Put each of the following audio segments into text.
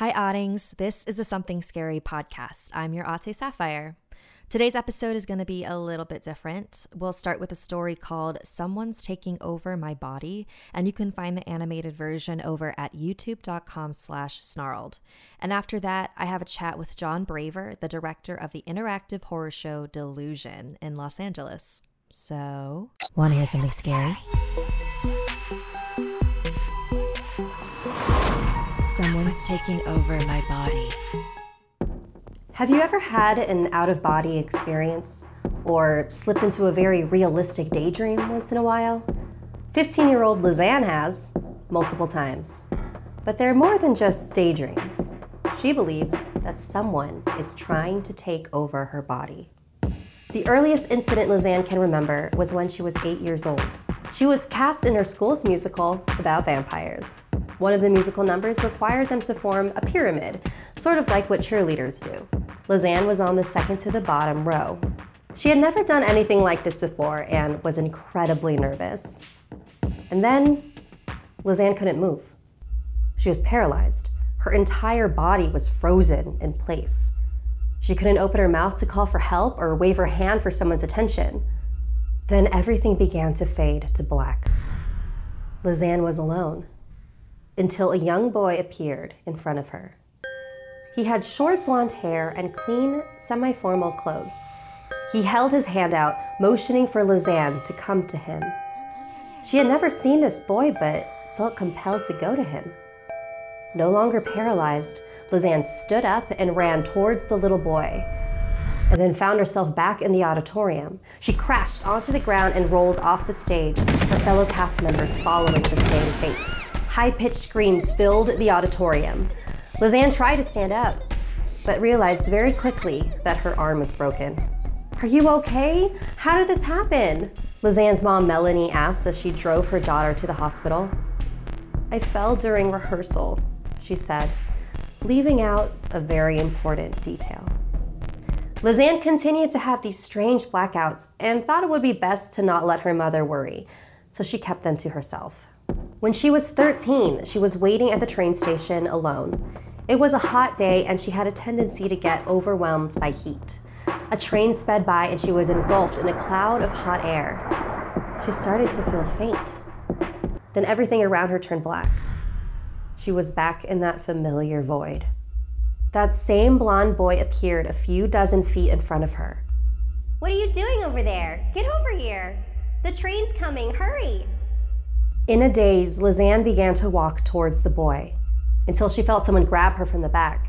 Hi, Oddings. This is the Something Scary podcast. I'm your Ate Sapphire. Today's episode is going to be a little bit different. We'll start with a story called Someone's Taking Over My Body, and you can find the animated version over at youtube.com slash snarled. And after that, I have a chat with Jon Braver, the director of the interactive horror show Delusion in Los Angeles. So, want to hear something scary? Someone's taking over my body. Have you ever had an out of body experience or slipped into a very realistic daydream once in a while? 15 year old Lisanne has, multiple times. But they're more than just daydreams. She believes that someone is trying to take over her body. The earliest incident Lisanne can remember was when she was eight years old. She was cast in her school's musical about vampires. One of the musical numbers required them to form a pyramid, sort of like what cheerleaders do. Lisanne was on the second to the bottom row. She had never done anything like this before and was incredibly nervous. And then Lisanne couldn't move. She was paralyzed. Her entire body was frozen in place. She couldn't open her mouth to call for help or wave her hand for someone's attention. Then everything began to fade to black. Lisanne was alone until a young boy appeared in front of her. He had short blonde hair and clean, semi formal clothes. He held his hand out, motioning for Lisanne to come to him. She had never seen this boy, but felt compelled to go to him. No longer paralyzed, Lisanne stood up and ran towards the little boy, and then found herself back in the auditorium. She crashed onto the ground and rolled off the stage, her fellow cast members following the same fate. High pitched screams filled the auditorium. Lisanne tried to stand up, but realized very quickly that her arm was broken. Are you okay? How did this happen? Lisanne's mom, Melanie, asked as she drove her daughter to the hospital. I fell during rehearsal, she said, leaving out a very important detail. Lisanne continued to have these strange blackouts and thought it would be best to not let her mother worry, so she kept them to herself. When she was 13, she was waiting at the train station alone. It was a hot day, and she had a tendency to get overwhelmed by heat. A train sped by, and she was engulfed in a cloud of hot air. She started to feel faint. Then everything around her turned black. She was back in that familiar void. That same blond boy appeared a few dozen feet in front of her. What are you doing over there? Get over here. The train's coming. Hurry. In a daze, Lisanne began to walk towards the boy until she felt someone grab her from the back.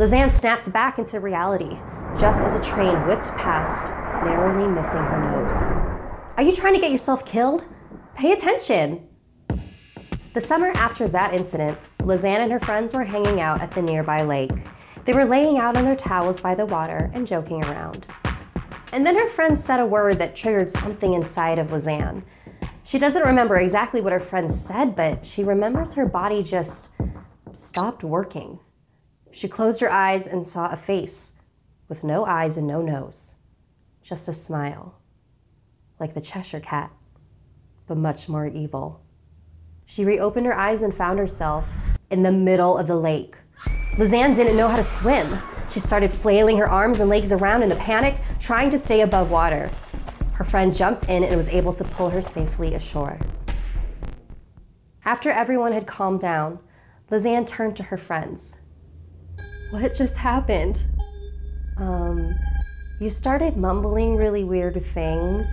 Lisanne snapped back into reality just as a train whipped past, narrowly missing her nose. Are you trying to get yourself killed? Pay attention! The summer after that incident, Lisanne and her friends were hanging out at the nearby lake. They were laying out on their towels by the water and joking around. And then her friends said a word that triggered something inside of Lisanne. She doesn't remember exactly what her friend said, but she remembers her body just stopped working. She closed her eyes and saw a face with no eyes and no nose, just a smile, like the Cheshire Cat, but much more evil. She reopened her eyes and found herself in the middle of the lake. Lisanne didn't know how to swim. She started flailing her arms and legs around in a panic, trying to stay above water. Her friend jumped in and was able to pull her safely ashore. After everyone had calmed down, Lisanne turned to her friends. What just happened? Um, you started mumbling really weird things,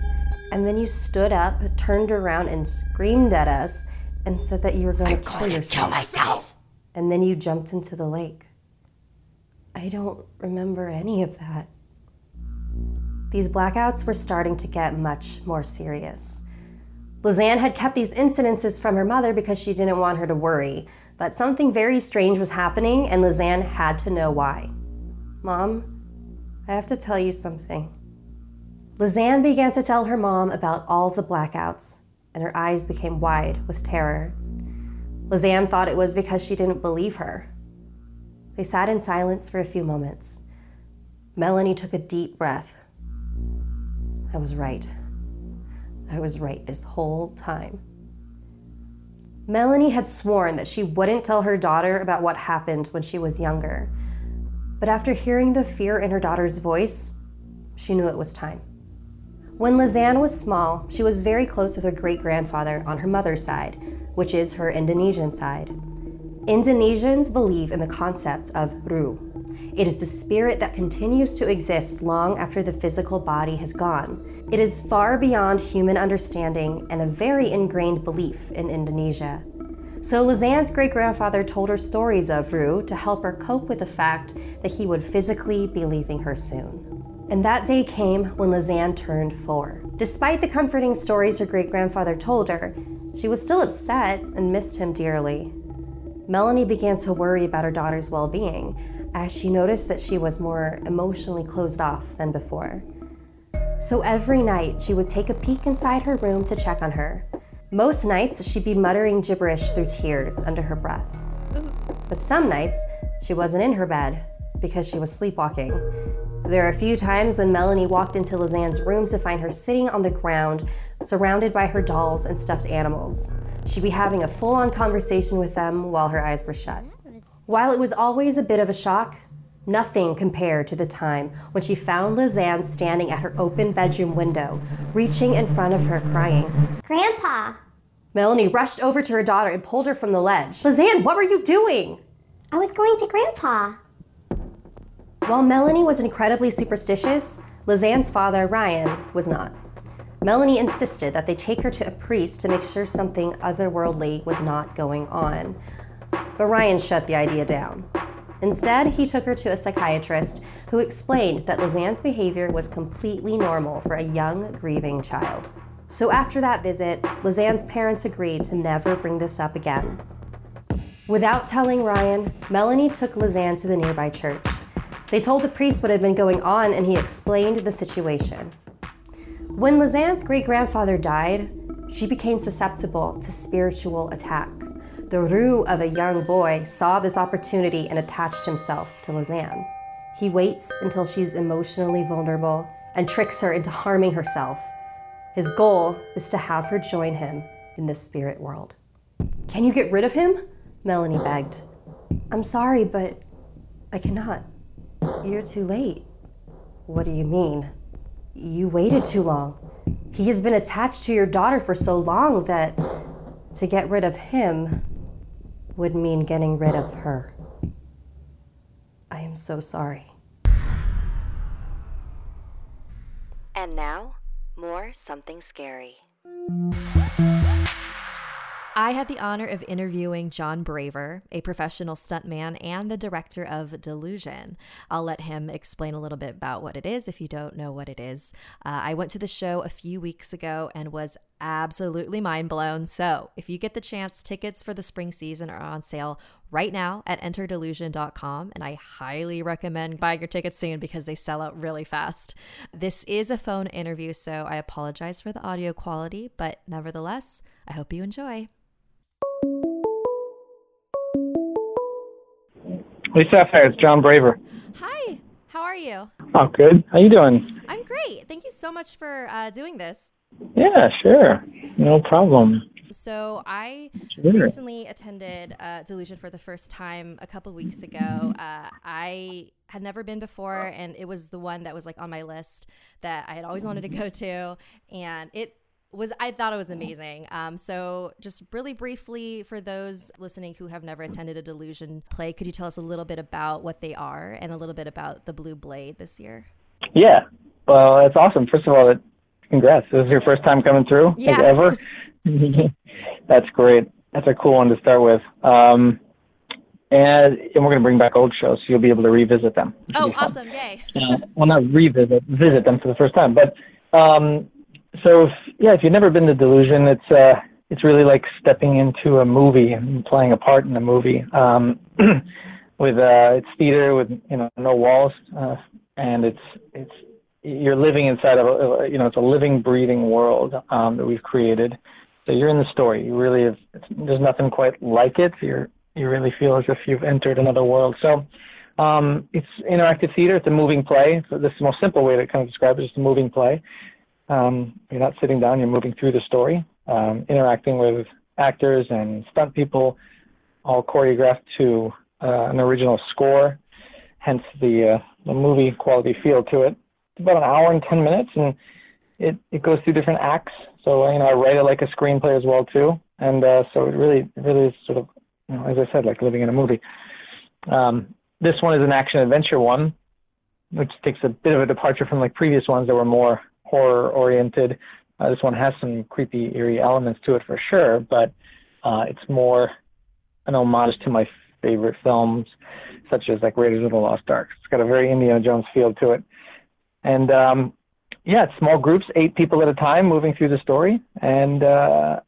and then you stood up, turned around, and screamed at us and said that you were going I'm to kill going to yourself. kill myself. And then you jumped into the lake. I don't remember any of that. These blackouts were starting to get much more serious. Lisanne had kept these incidences from her mother because she didn't want her to worry, but something very strange was happening, and Lisanne had to know why. Mom, I have to tell you something. Lisanne began to tell her mom about all the blackouts, and her eyes became wide with terror. Lisanne thought it was because she didn't believe her. They sat in silence for a few moments. Melanie took a deep breath. I was right. I was right this whole time. Melanie had sworn that she wouldn't tell her daughter about what happened when she was younger. But after hearing the fear in her daughter's voice, she knew it was time. When Lisanne was small, she was very close with her great grandfather on her mother's side, which is her Indonesian side. Indonesians believe in the concept of Ruh. It is the spirit that continues to exist long after the physical body has gone. It is far beyond human understanding and a very ingrained belief in Indonesia. So Lisanne's great grandfather told her stories of Ruh to help her cope with the fact that he would physically be leaving her soon. And that day came when Lisanne turned four. Despite the comforting stories her great grandfather told her, she was still upset and missed him dearly. Melanie began to worry about her daughter's well being as she noticed that she was more emotionally closed off than before. So every night, she would take a peek inside her room to check on her. Most nights, she'd be muttering gibberish through tears under her breath. But some nights, she wasn't in her bed because she was sleepwalking. There are a few times when Melanie walked into Lisanne's room to find her sitting on the ground, surrounded by her dolls and stuffed animals. She'd be having a full on conversation with them while her eyes were shut. While it was always a bit of a shock, nothing compared to the time when she found Lisanne standing at her open bedroom window, reaching in front of her, crying. Grandpa, Melanie rushed over to her daughter and pulled her from the ledge. Lisanne, what were you doing? I was going to Grandpa. While Melanie was incredibly superstitious, Lisanne's father, Ryan, was not. Melanie insisted that they take her to a priest to make sure something otherworldly was not going on. But Ryan shut the idea down. Instead, he took her to a psychiatrist who explained that Lisanne's behavior was completely normal for a young, grieving child. So after that visit, Lisanne's parents agreed to never bring this up again. Without telling Ryan, Melanie took Lisanne to the nearby church. They told the priest what had been going on and he explained the situation. When Lisanne's great grandfather died, she became susceptible to spiritual attack. The Ruh of a young boy saw this opportunity and attached himself to Lisanne. He waits until she's emotionally vulnerable and tricks her into harming herself. His goal is to have her join him in the spirit world. Can you get rid of him? Melanie begged. I'm sorry, but I cannot. You're too late. What do you mean? You waited too long. He has been attached to your daughter for so long that to get rid of him would mean getting rid of her. I am so sorry. And now, more something scary. I had the honor of interviewing Jon Braver, a professional stuntman and the director of Delusion. I'll let him explain a little bit about what it is if you don't know what it is. Uh, I went to the show a few weeks ago and was absolutely mind blown. So, if you get the chance, tickets for the spring season are on sale right now at enterdelusion.com. And I highly recommend buying your tickets soon because they sell out really fast. This is a phone interview, so I apologize for the audio quality, but nevertheless, I hope you enjoy. Sapphire, it's Jon Braver. Hi, how are you? Oh, good. How are you doing? I'm great. Thank you so much for uh, doing this. Yeah, sure. No problem. So I Sure. recently attended uh, Delusion for the first time a couple weeks ago. Uh, I had never been before, and it was the one that was like on my list that I had always wanted to go to, and it was I thought it was amazing. Um, so just really briefly for those listening who have never attended a Delusion play, could you tell us a little bit about what they are and a little bit about the Blue Blade this year? Yeah. Well, that's awesome. First of all, congrats. This is your first time coming through, like ever. that's great. That's a cool one to start with. Um, and, and we're going to bring back old shows, so you'll be able to revisit them. Oh, awesome! Yay! uh, well, not revisit, visit them for the first time. But um, so, if, yeah, if you've never been to Delusion, it's uh, it's really like stepping into a movie and playing a part in a movie. Um, with uh, it's theater with you know no walls, uh, and it's it's you're living inside of a you know it's a living, breathing world um, that we've created. So you're in the story. You really have. There's nothing quite like it. You're you really feel as if you've entered another world. So um, it's interactive theater. It's a moving play. So this is the most simple way to kind of describe it. It's a moving play. Um, you're not sitting down. You're moving through the story, um, interacting with actors and stunt people, all choreographed to uh, an original score, hence the uh, the movie quality feel to it. About an hour and ten minutes, and it it goes through different acts. So you know, I write it like a screenplay as well too, and uh, so it really really is sort of you know, as I said, like living in a movie. Um, this one is an action adventure one, which takes a bit of a departure from like previous ones that were more horror oriented. Uh, this one has some creepy, eerie elements to it for sure, but uh, it's more an homage to my favorite films, such as like Raiders of the Lost Ark. It's got a very Indiana Jones feel to it, and um, yeah, it's small groups, eight people at a time, moving through the story, and uh,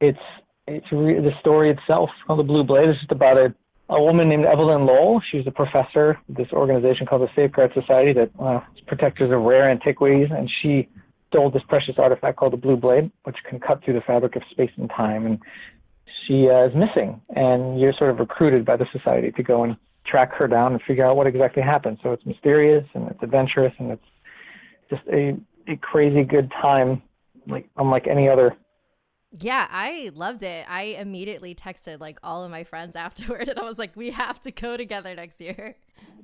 it's it's re- the story itself called the Blue Blade is just about a a woman named Evelyn Lowell. She's a professor of this organization called the Safeguard Society that uh, protectors of rare antiquities, and she stole this precious artifact called the Blue Blade, which can cut through the fabric of space and time. And she uh, is missing, and you're sort of recruited by the society to go and track her down and figure out what exactly happened. So it's mysterious and it's adventurous and it's just a, a crazy good time, like unlike any other yeah, I loved it. I immediately texted like all of my friends afterward, and I was like, "We have to go together next year."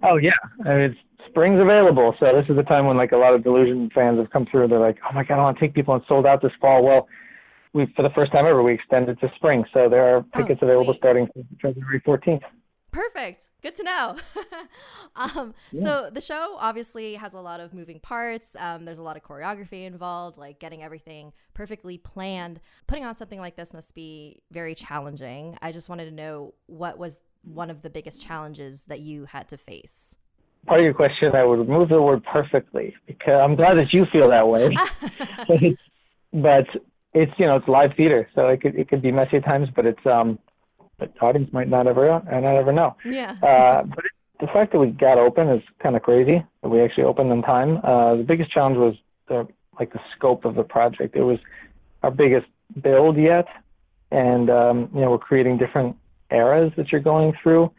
Oh yeah, I mean, it's, spring's available, so this is the time when like a lot of Delusion fans have come through. They're like, "Oh my god, I want to take people and sold out this fall." Well, we for the first time ever we extended to spring, so there are oh, tickets oh, available starting February 14th. Perfect. Good to know. um, yeah. So the show obviously has a lot of moving parts. Um, there's a lot of choreography involved, like getting everything perfectly planned. Putting on something like this must be very challenging. I just wanted to know what was one of the biggest challenges that you had to face. Part of your question, I would remove the word perfectly because I'm glad that you feel that way. but it's you know it's live theater, so it could it could be messy at times, but it's um audience might not ever and not ever know. Yeah. Uh, but the fact that we got open is kind of crazy. That we actually opened in time. Uh, the biggest challenge was the like the scope of the project. It was our biggest build yet, and um, you know we're creating different eras that you're going through.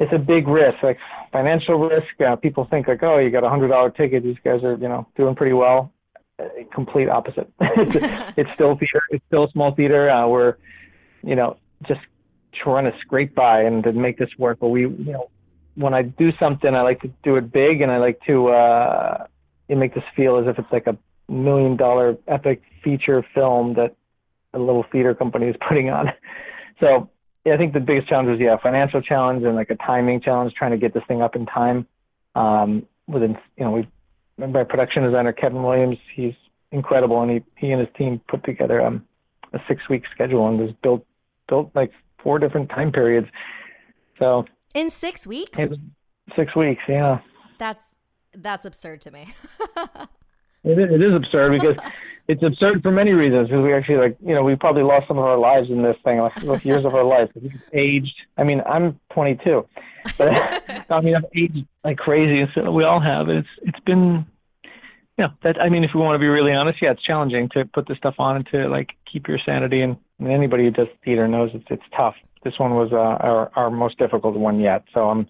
It's a big risk, like financial risk. Uh, people think like, oh, you got a hundred dollar ticket. These guys are you know doing pretty well. Uh, complete opposite. it's, it's still theater. It's still a small theater. Uh, we're you know just trying to scrape by and to make this work. But we, you know, when I do something, I like to do it big, and I like to uh, make this feel as if it's like a million dollar epic feature film that a little theater company is putting on. So yeah, I think the biggest challenge was yeah, financial challenge and like a timing challenge, trying to get this thing up in time. Um, within you know, we my production designer Kevin Williams, he's incredible, and he he and his team put together um, a six week schedule and was built built like four different time periods. So in six weeks. Six weeks, yeah. That's that's absurd to me. it, is, it is absurd because it's absurd for many reasons. Because we actually like you know we probably lost some of our lives in this thing, like years of our life. We've aged. I mean, I'm 22, but I mean I've aged like crazy. So we all have. It's it's been yeah, that I mean, if we want to be really honest, yeah, it's challenging to put this stuff on and to like keep your sanity. And, and anybody who does theater knows it's it's tough. This one was uh, our our most difficult one yet. So I'm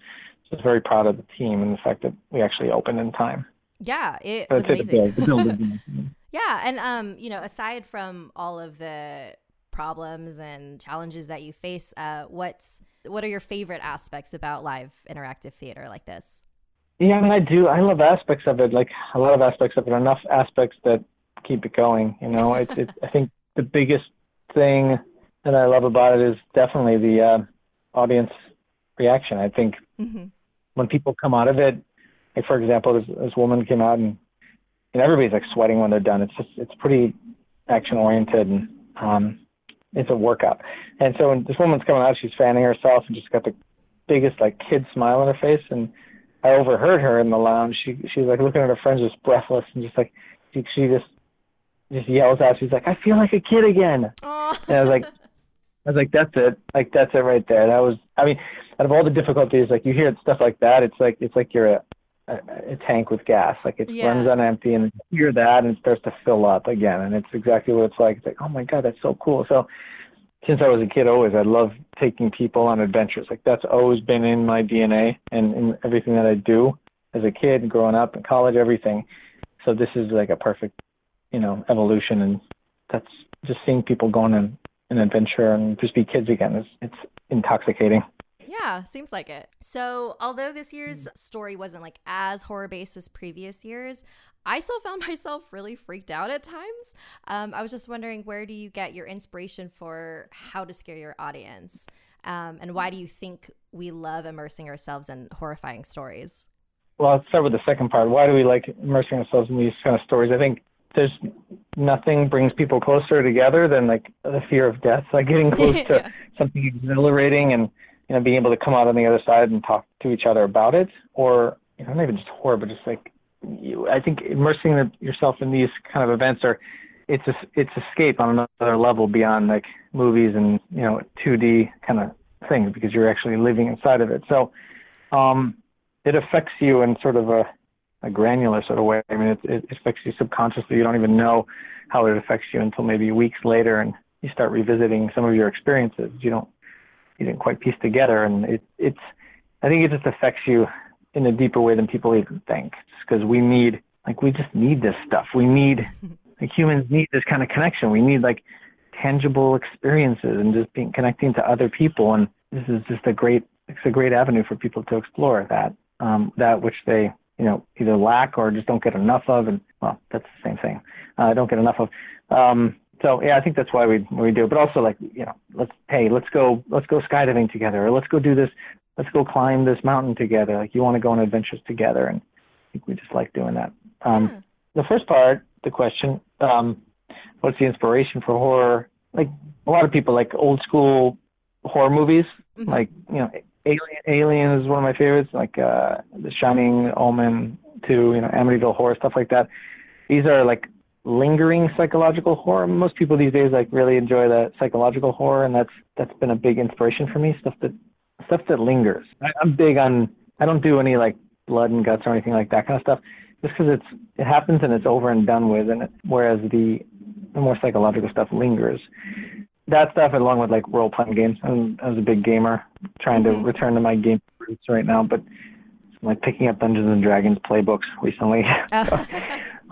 just very proud of the team and the fact that we actually opened in time. Yeah, it so was amazing. The build, the yeah, and um, you know, aside from all of the problems and challenges that you face, uh, what's what are your favorite aspects about live interactive theater like this? Yeah, I mean, I do. I love aspects of it, like a lot of aspects of it. Enough aspects that keep it going. You know, it's. it's I think the biggest thing that I love about it is definitely the uh, audience reaction. I think mm-hmm. when people come out of it, like for example, this, this woman came out and, and everybody's like sweating when they're done. It's just it's pretty action oriented and um, it's a workout. And so when this woman's coming out, she's fanning herself and just got the biggest like kid smile on her face and I overheard her in the lounge. She she's like looking at her friends just breathless and just like she, she just just yells out. She's like, I feel like a kid again. Aww. And I was like, I was like, that's it. Like that's it right there. That was. I mean, out of all the difficulties, like you hear stuff like that, it's like it's like you're a a, a tank with gas. Like it yeah. runs on empty, and you hear that, and it starts to fill up again. And it's exactly what it's like. It's like, oh my god, that's so cool. So since I was a kid, always I love taking people on adventures. Like that's always been in my DNA and in everything that I do as a kid, growing up in college, everything. So this is like a perfect, you know, evolution, and that's just seeing people going on an adventure and just be kids again. It's, it's intoxicating. Yeah, seems like it. So, although this year's story wasn't like as horror based as previous years, I still found myself really freaked out at times. Um, I was just wondering, where do you get your inspiration for how to scare your audience? Um, and why do you think we love immersing ourselves in horrifying stories? Well, I'll start with the second part. Why do we like immersing ourselves in these kind of stories? I think there's nothing brings people closer together than like the fear of death, like getting close to yeah. something exhilarating and you know being able to come out on the other side and talk to each other about it, or you know not even just horror, but just like you, I think immersing the, yourself in these kind of events are it's a, it's escape on another level beyond like movies and you know 2D kind of things because you're actually living inside of it. So um, it affects you in sort of a a granular sort of way. I mean, it, it affects you subconsciously. You don't even know how it affects you until maybe weeks later, and you start revisiting some of your experiences. You don't, you didn't quite piece together, and it, it's. I think it just affects you in a deeper way than people even think. Because we need, like, we just need this stuff. We need, like, humans need this kind of connection. We need like tangible experiences and just being connecting to other people. And this is just a great, it's a great avenue for people to explore that, um, that which they you know, either lack or just don't get enough of. And well, that's the same thing. Uh, don't get enough of. Um, so yeah, I think that's why we we do. But also like you know, let's hey, let's go let's go skydiving together, or let's go do this, let's go climb this mountain together. Like you want to go on adventures together, and I think we just like doing that. Um, yeah. The first part, the question, um, what's the inspiration for horror? Like a lot of people like old school horror movies, mm-hmm. like you know Alien, Alien is one of my favorites, like uh, The Shining, Omen, to you know Amityville Horror, stuff like that. These are like lingering psychological horror. Most people these days like really enjoy the psychological horror, and that's that's been a big inspiration for me. Stuff that stuff that lingers. I, I'm big on. I don't do any like blood and guts or anything like that kind of stuff, just because it's it happens and it's over and done with, and it, whereas the the more psychological stuff lingers that stuff along with like role playing games. I'm, I was a big gamer, trying mm-hmm. to return to my game roots right now, but I'm like picking up Dungeons and Dragons playbooks recently. Oh. so,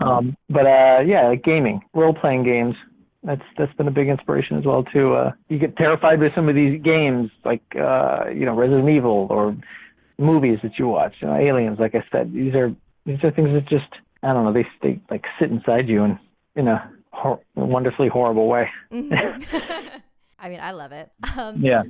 um, but uh, yeah, like gaming, role playing games. That's that's been a big inspiration as well too. Uh, you get terrified by some of these games, like uh, you know Resident Evil or movies that you watch. You know, Aliens, like I said, these are these are things that just I don't know. They they like sit inside you and in a hor- wonderfully horrible way. Mm-hmm. I mean, I love it. Um, yeah.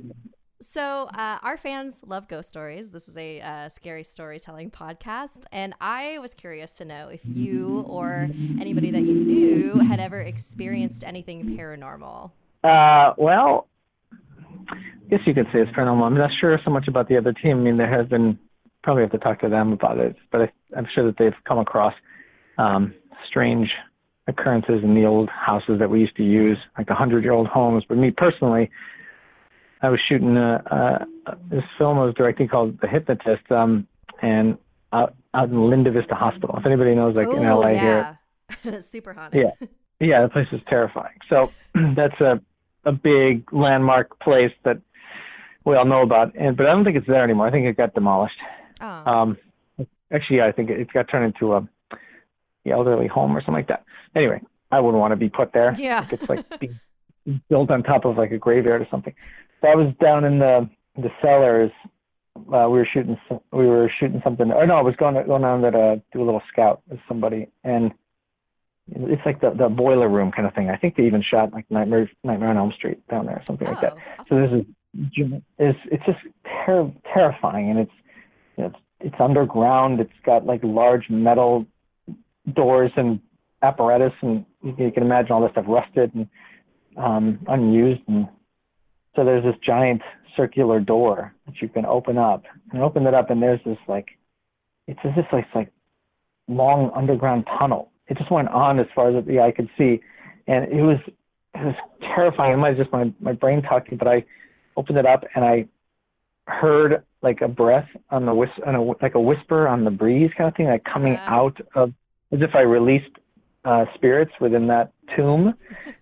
So, uh, our fans love ghost stories. This is a uh, scary storytelling podcast. And I was curious to know if you or anybody that you knew had ever experienced anything paranormal. Uh, well, I guess you could say it's paranormal. I'm not sure so much about the other team. I mean, there has been, probably have to talk to them about it, but I, am sure that they've come across um, strange occurrences in the old houses that we used to use, like the hundred year old homes. But me personally, I was shooting a, a, this film I was directing called The Hypnotist, um, and out out in Linda Vista Hospital. If anybody knows, like Ooh, in LA yeah. here, super haunted. Yeah, yeah, the place is terrifying. So that's a a big landmark place that we all know about, and but I don't think it's there anymore. I think it got demolished. Oh. Um, actually, yeah, I think it, it got turned into a the elderly home or something like that. Anyway, I wouldn't want to be put there. Yeah. Like it's like being built on top of like a graveyard or something. So I was down in the the cellars. Uh, we were shooting we were shooting something. Or no, I was going going down there to do a little scout with somebody, and it's like the the boiler room kind of thing. I think they even shot like Nightmare Nightmare on Elm Street down there or something oh, like that. Awesome. So this is it's it's just ter- terrifying, and it's you know, it's it's underground. It's got like large metal doors and apparatus, and you can imagine all this stuff rusted and um, unused. And so there's this giant circular door that you can open up, and open it up, and there's this like, it's just like like long underground tunnel. It just went on as far as the eye could see, and it was it was terrifying. It might just my my brain talking, but I opened it up and I heard like a breath on the whis- on a, like a whisper on the breeze kind of thing, like coming out of as if I released uh, spirits within that tomb.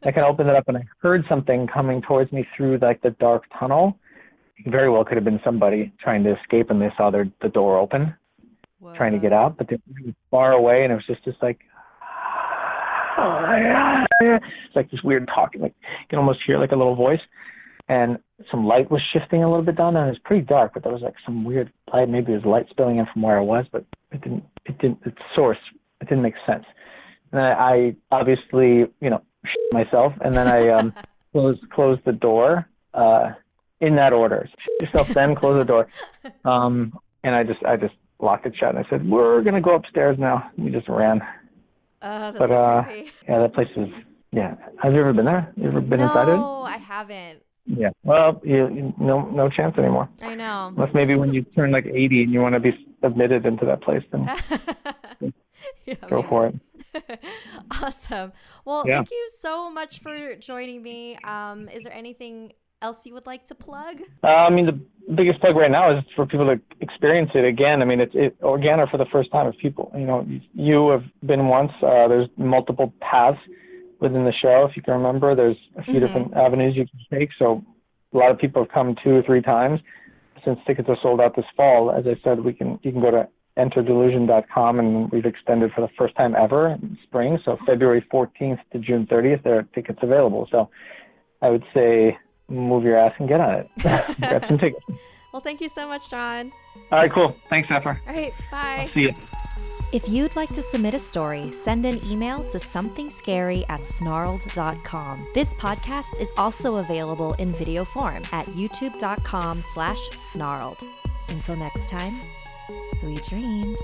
I kind of opened it up and I heard something coming towards me through like the dark tunnel. very well could have been somebody trying to escape and they saw their the door open, Whoa. trying to get out, but they were far away and it was just just like it's like this weird talking, like you can almost hear like a little voice. And some light was shifting a little bit down there. And it was pretty dark, but there was like some weird light. Maybe it was light spilling in from where I was, but it didn't. It didn't. Its source. It didn't make sense. And I, I obviously, you know, myself, and then I um, closed closed the door. Uh, in that order. yourself, then close the door. Um, and I just I just locked it shut and I said, "We're gonna go upstairs now." We just ran. Uh, that's But, so uh, creepy. Yeah, that place is. Yeah, have you ever been there? You ever been inside it? No, I haven't. Yeah. Well, you, you no no chance anymore. I know. Unless maybe when you turn like 80 and you want to be admitted into that place, then yeah, go maybe. for it. awesome. Well, Yeah. thank you so much for joining me. Um, is there anything else you would like to plug? Uh, I mean, the biggest plug right now is for people to experience it again. I mean, it's it again or for the first time of people. You know, you have been once. Uh, there's multiple paths within the show. If you can remember, there's a few Mhm. different avenues you can take. So a lot of people have come two or three times since tickets are sold out this fall. As I said, we can you can go to enterdelusion.com and we've extended for the first time ever in spring. So February 14th to June 30th, there are tickets available. So I would say move your ass and get on it. Grab some tickets. Well, thank you so much, Jon. All right, cool. Thanks, Zephyr. All right, bye. I'll see you. If you'd like to submit a story, send an email to somethingscary at snarled.com. This podcast is also available in video form at youtube.com slash snarled. Until next time, sweet dreams.